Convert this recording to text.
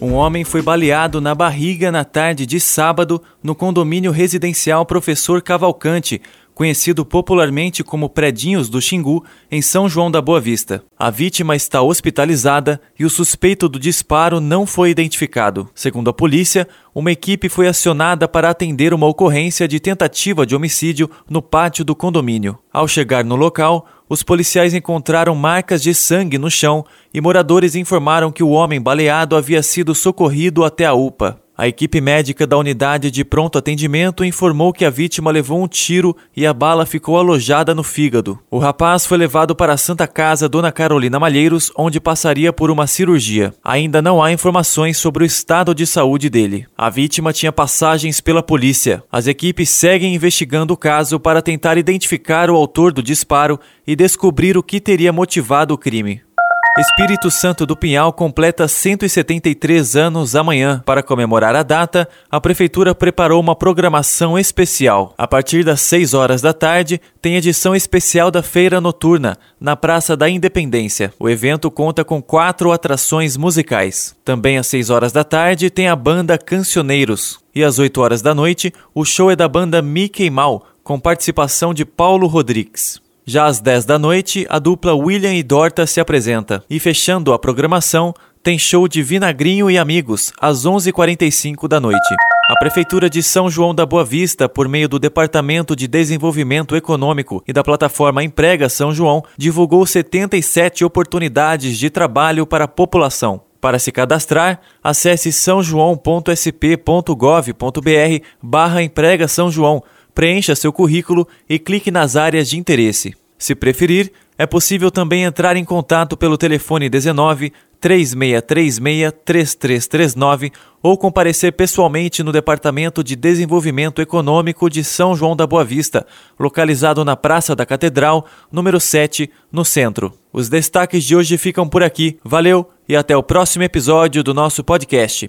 um homem foi baleado na barriga na tarde de sábado no condomínio residencial Professor Cavalcante, conhecido popularmente como Predinhos do Xingu, em São João da Boa Vista. A vítima está hospitalizada e o suspeito do disparo não foi identificado. Segundo a polícia, uma equipe foi acionada para atender uma ocorrência de tentativa de homicídio no pátio do condomínio. Ao chegar no local, os policiais encontraram marcas de sangue no chão e moradores informaram que o homem baleado havia sido socorrido até a UPA. A equipe médica da unidade de pronto atendimento informou que a vítima levou um tiro e a bala ficou alojada no fígado. O rapaz foi levado para a Santa Casa Dona Carolina Malheiros, onde passaria por uma cirurgia. Ainda não há informações sobre o estado de saúde dele. A vítima tinha passagens pela polícia. As equipes seguem investigando o caso para tentar identificar o autor do disparo e descobrir o que teria motivado o crime. Espírito Santo do Pinhal completa 173 anos amanhã. Para comemorar a data, a Prefeitura preparou uma programação especial. A partir das 6 horas da tarde, tem edição especial da Feira Noturna, na Praça da Independência. O evento conta com quatro atrações musicais. Também às 6 horas da tarde, tem a banda Cancioneiros. E às 8 horas da noite, o show é da banda Mickey Mal, com participação de Paulo Rodrigues. Já às 10 da noite, a dupla William e Dorta se apresenta. E fechando a programação, tem show de Vinagrinho e Amigos, às 11h45 da noite. A Prefeitura de São João da Boa Vista, por meio do Departamento de Desenvolvimento Econômico e da plataforma Emprega São João, divulgou 77 oportunidades de trabalho para a população. Para se cadastrar, acesse sãojoão.sp.gov.br barra Emprega São João preencha seu currículo e clique nas áreas de interesse. Se preferir, é possível também entrar em contato pelo telefone 19 3636 3339 ou comparecer pessoalmente no Departamento de Desenvolvimento Econômico de São João da Boa Vista, localizado na Praça da Catedral, número 7, no centro. Os destaques de hoje ficam por aqui. Valeu e até o próximo episódio do nosso podcast.